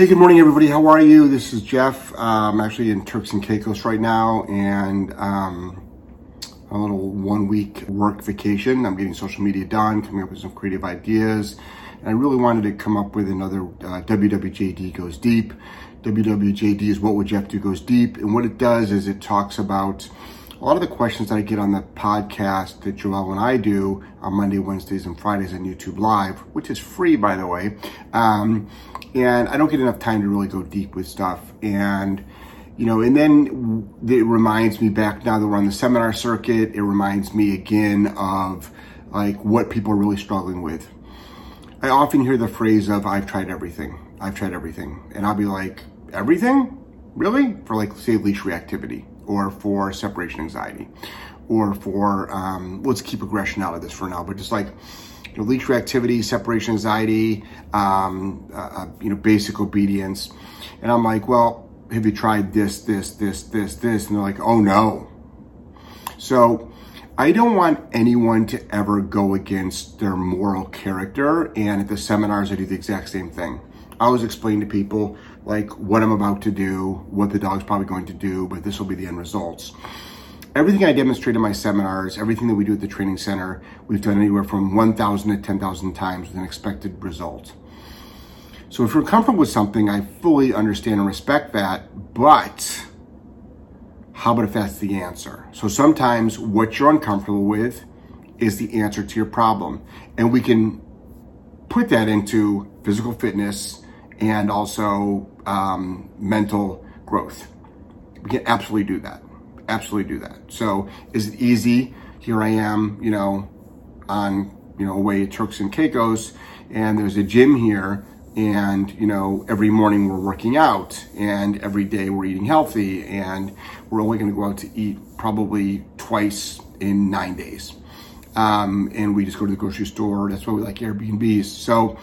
Hey, good morning, everybody. How are you? This is Jeff. Uh, I'm actually in Turks and Caicos right now, and um, a little one week work vacation. I'm getting social media done, coming up with some creative ideas. And I really wanted to come up with another uh, WWJD Goes Deep. WWJD is What Would Jeff Do Goes Deep. And what it does is it talks about a lot of the questions that I get on the podcast that Joel and I do on Monday, Wednesdays, and Fridays on YouTube Live, which is free, by the way. Um, and I don't get enough time to really go deep with stuff. And you know, and then it reminds me back now that we're on the seminar circuit, it reminds me again of like what people are really struggling with. I often hear the phrase of, I've tried everything. I've tried everything. And I'll be like, everything? Really? For like, say, leash reactivity or for separation anxiety or for, um, let's keep aggression out of this for now, but just like, you know, leash reactivity, separation anxiety, um, uh, uh you know, basic obedience. And I'm like, well, have you tried this, this, this, this, this? And they're like, oh no. So I don't want anyone to ever go against their moral character. And at the seminars, I do the exact same thing. I always explain to people like what I'm about to do, what the dog's probably going to do, but this will be the end results. Everything I demonstrate in my seminars, everything that we do at the training center, we've done anywhere from 1,000 to 10,000 times with an expected result. So if you're comfortable with something, I fully understand and respect that, but how about if that's the answer? So sometimes what you're uncomfortable with is the answer to your problem. And we can put that into physical fitness and also um, mental growth. We can absolutely do that. Absolutely do that. So is it easy? Here I am, you know, on, you know, away at Turks and Caicos, and there's a gym here and you know every morning we're working out and every day we're eating healthy and we're only going to go out to eat probably twice in nine days um, and we just go to the grocery store that's why we like airbnbs so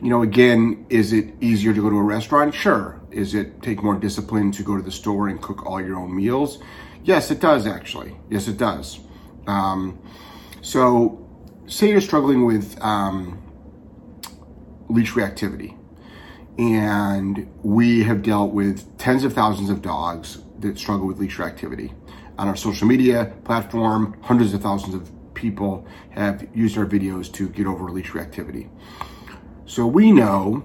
you know again is it easier to go to a restaurant sure is it take more discipline to go to the store and cook all your own meals yes it does actually yes it does um, so say you're struggling with um, leash reactivity. And we have dealt with tens of thousands of dogs that struggle with leash reactivity. On our social media platform, hundreds of thousands of people have used our videos to get over leash reactivity. So we know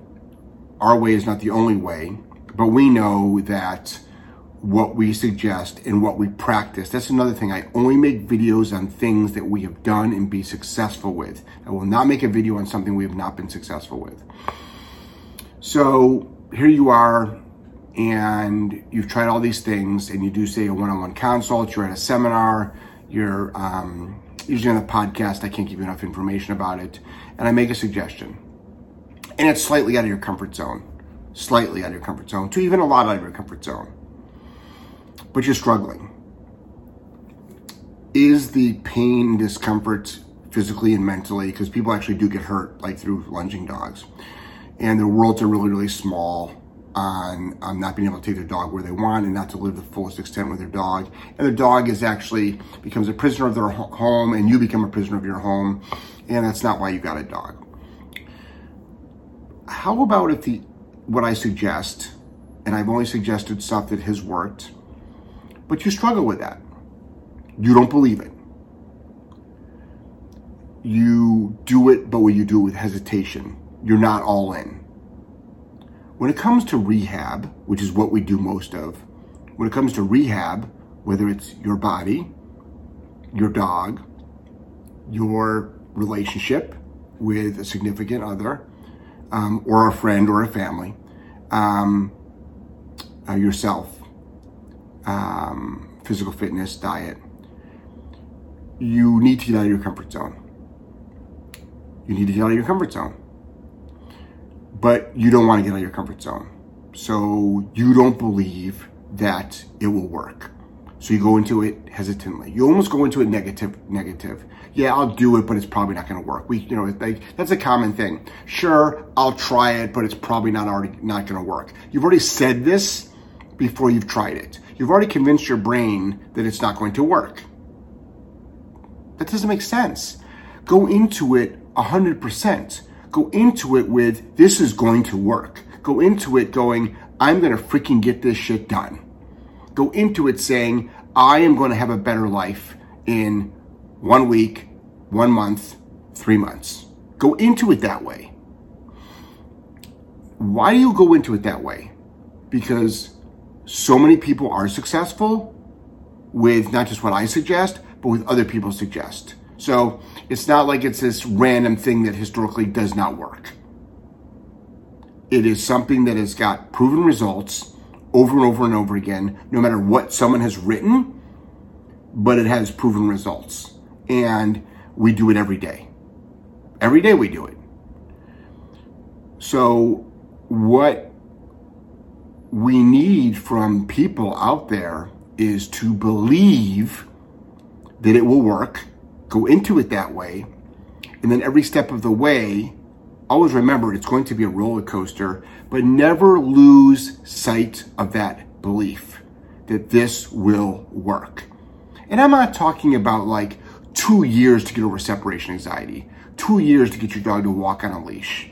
our way is not the only way, but we know that what we suggest and what we practice. That's another thing. I only make videos on things that we have done and be successful with. I will not make a video on something we have not been successful with. So here you are and you've tried all these things and you do say a one-on-one consult, you're at a seminar, you're um, usually on a podcast, I can't give you enough information about it. And I make a suggestion. And it's slightly out of your comfort zone, slightly out of your comfort zone, to even a lot out of your comfort zone but you're struggling. Is the pain discomfort physically and mentally, because people actually do get hurt, like through lunging dogs, and their worlds are really, really small on, on not being able to take their dog where they want and not to live the fullest extent with their dog. And the dog is actually becomes a prisoner of their home and you become a prisoner of your home. And that's not why you got a dog. How about if the, what I suggest, and I've only suggested stuff that has worked, but you struggle with that. You don't believe it. You do it, but when you do it with hesitation, you're not all in. When it comes to rehab, which is what we do most of, when it comes to rehab, whether it's your body, your dog, your relationship with a significant other, um, or a friend or a family, um, uh, yourself, um, physical fitness, diet, you need to get out of your comfort zone. You need to get out of your comfort zone. But you don't want to get out of your comfort zone. So you don't believe that it will work. So you go into it hesitantly. You almost go into it negative, negative. Yeah, I'll do it, but it's probably not going to work. We, you know, like, that's a common thing. Sure, I'll try it, but it's probably not already not going to work. You've already said this before you've tried it. You've already convinced your brain that it's not going to work. That doesn't make sense. Go into it 100%. Go into it with, this is going to work. Go into it going, I'm going to freaking get this shit done. Go into it saying, I am going to have a better life in one week, one month, three months. Go into it that way. Why do you go into it that way? Because so many people are successful with not just what I suggest, but with other people suggest. So it's not like it's this random thing that historically does not work. It is something that has got proven results over and over and over again, no matter what someone has written, but it has proven results. And we do it every day. Every day we do it. So, what we need from people out there is to believe that it will work, go into it that way, and then every step of the way, always remember it's going to be a roller coaster, but never lose sight of that belief that this will work. And I'm not talking about like two years to get over separation anxiety, two years to get your dog to walk on a leash.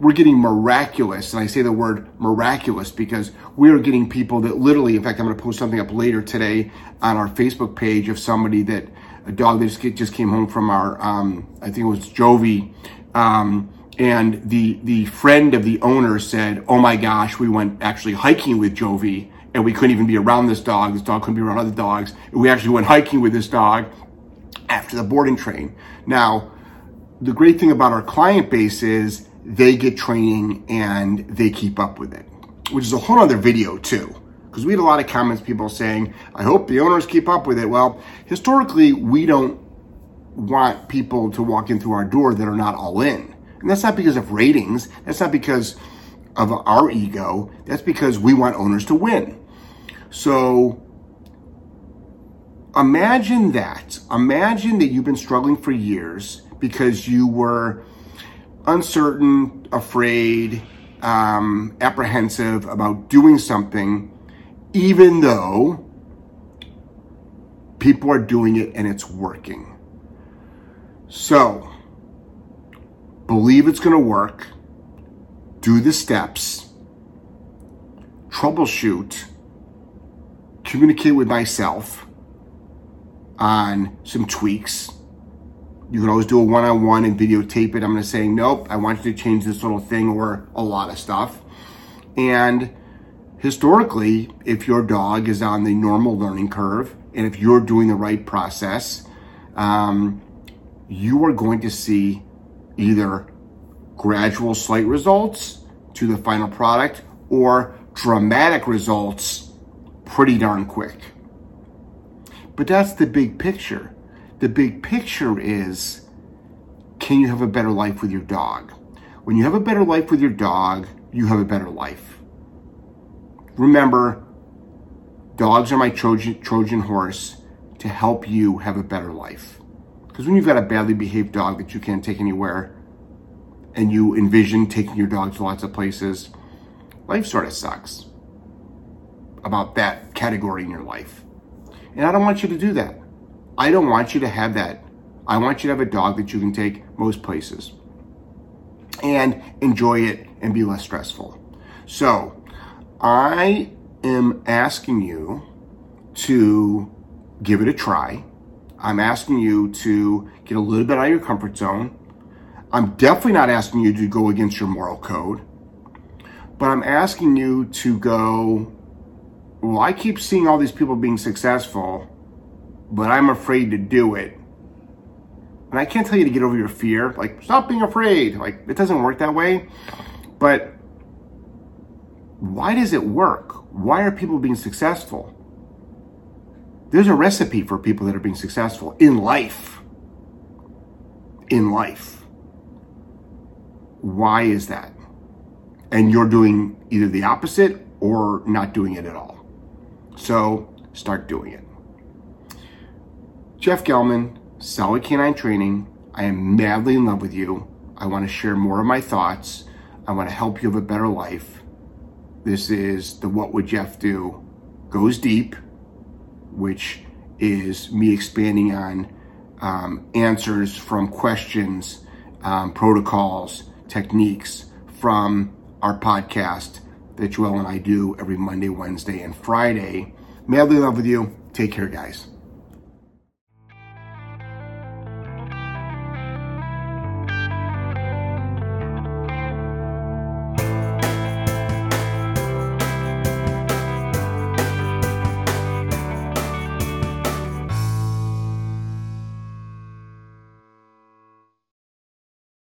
We're getting miraculous, and I say the word miraculous because we are getting people that literally, in fact, I'm going to post something up later today on our Facebook page of somebody that a dog that just, came home from our, um, I think it was Jovi, um, and the the friend of the owner said, "Oh my gosh, we went actually hiking with Jovi, and we couldn't even be around this dog. This dog couldn't be around other dogs. We actually went hiking with this dog after the boarding train." Now, the great thing about our client base is they get training and they keep up with it, which is a whole other video too. Because we had a lot of comments, people saying, I hope the owners keep up with it. Well, historically, we don't want people to walk in through our door that are not all in. And that's not because of ratings. That's not because of our ego. That's because we want owners to win. So imagine that. Imagine that you've been struggling for years because you were uncertain, afraid, um, apprehensive about doing something, even though people are doing it and it's working. So, believe it's going to work, do the steps, troubleshoot, communicate with myself on some tweaks you can always do a one-on-one and videotape it. I'm going to say, nope, I want you to change this little thing or a lot of stuff. And historically, if your dog is on the normal learning curve and if you're doing the right process, um, you are going to see either gradual slight results to the final product or dramatic results pretty darn quick. But that's the big picture. The big picture is can you have a better life with your dog? When you have a better life with your dog, you have a better life. Remember, dogs are my Trojan, Trojan horse to help you have a better life. Because when you've got a badly behaved dog that you can't take anywhere and you envision taking your dog to lots of places, life sort of sucks about that category in your life. And I don't want you to do that. I don't want you to have that. I want you to have a dog that you can take most places and enjoy it and be less stressful. So, I am asking you to give it a try. I'm asking you to get a little bit out of your comfort zone. I'm definitely not asking you to go against your moral code, but I'm asking you to go, well, I keep seeing all these people being successful but I'm afraid to do it. And I can't tell you to get over your fear. Like, stop being afraid. Like, it doesn't work that way. But why does it work? Why are people being successful? There's a recipe for people that are being successful in life. In life. Why is that? And you're doing either the opposite or not doing it at all. So start doing it. Jeff Gellman, Solid Canine Training. I am madly in love with you. I want to share more of my thoughts. I want to help you have a better life. This is the What Would Jeff Do goes deep, which is me expanding on um, answers from questions, um, protocols, techniques from our podcast that Joel and I do every Monday, Wednesday, and Friday. Madly in love with you. Take care, guys.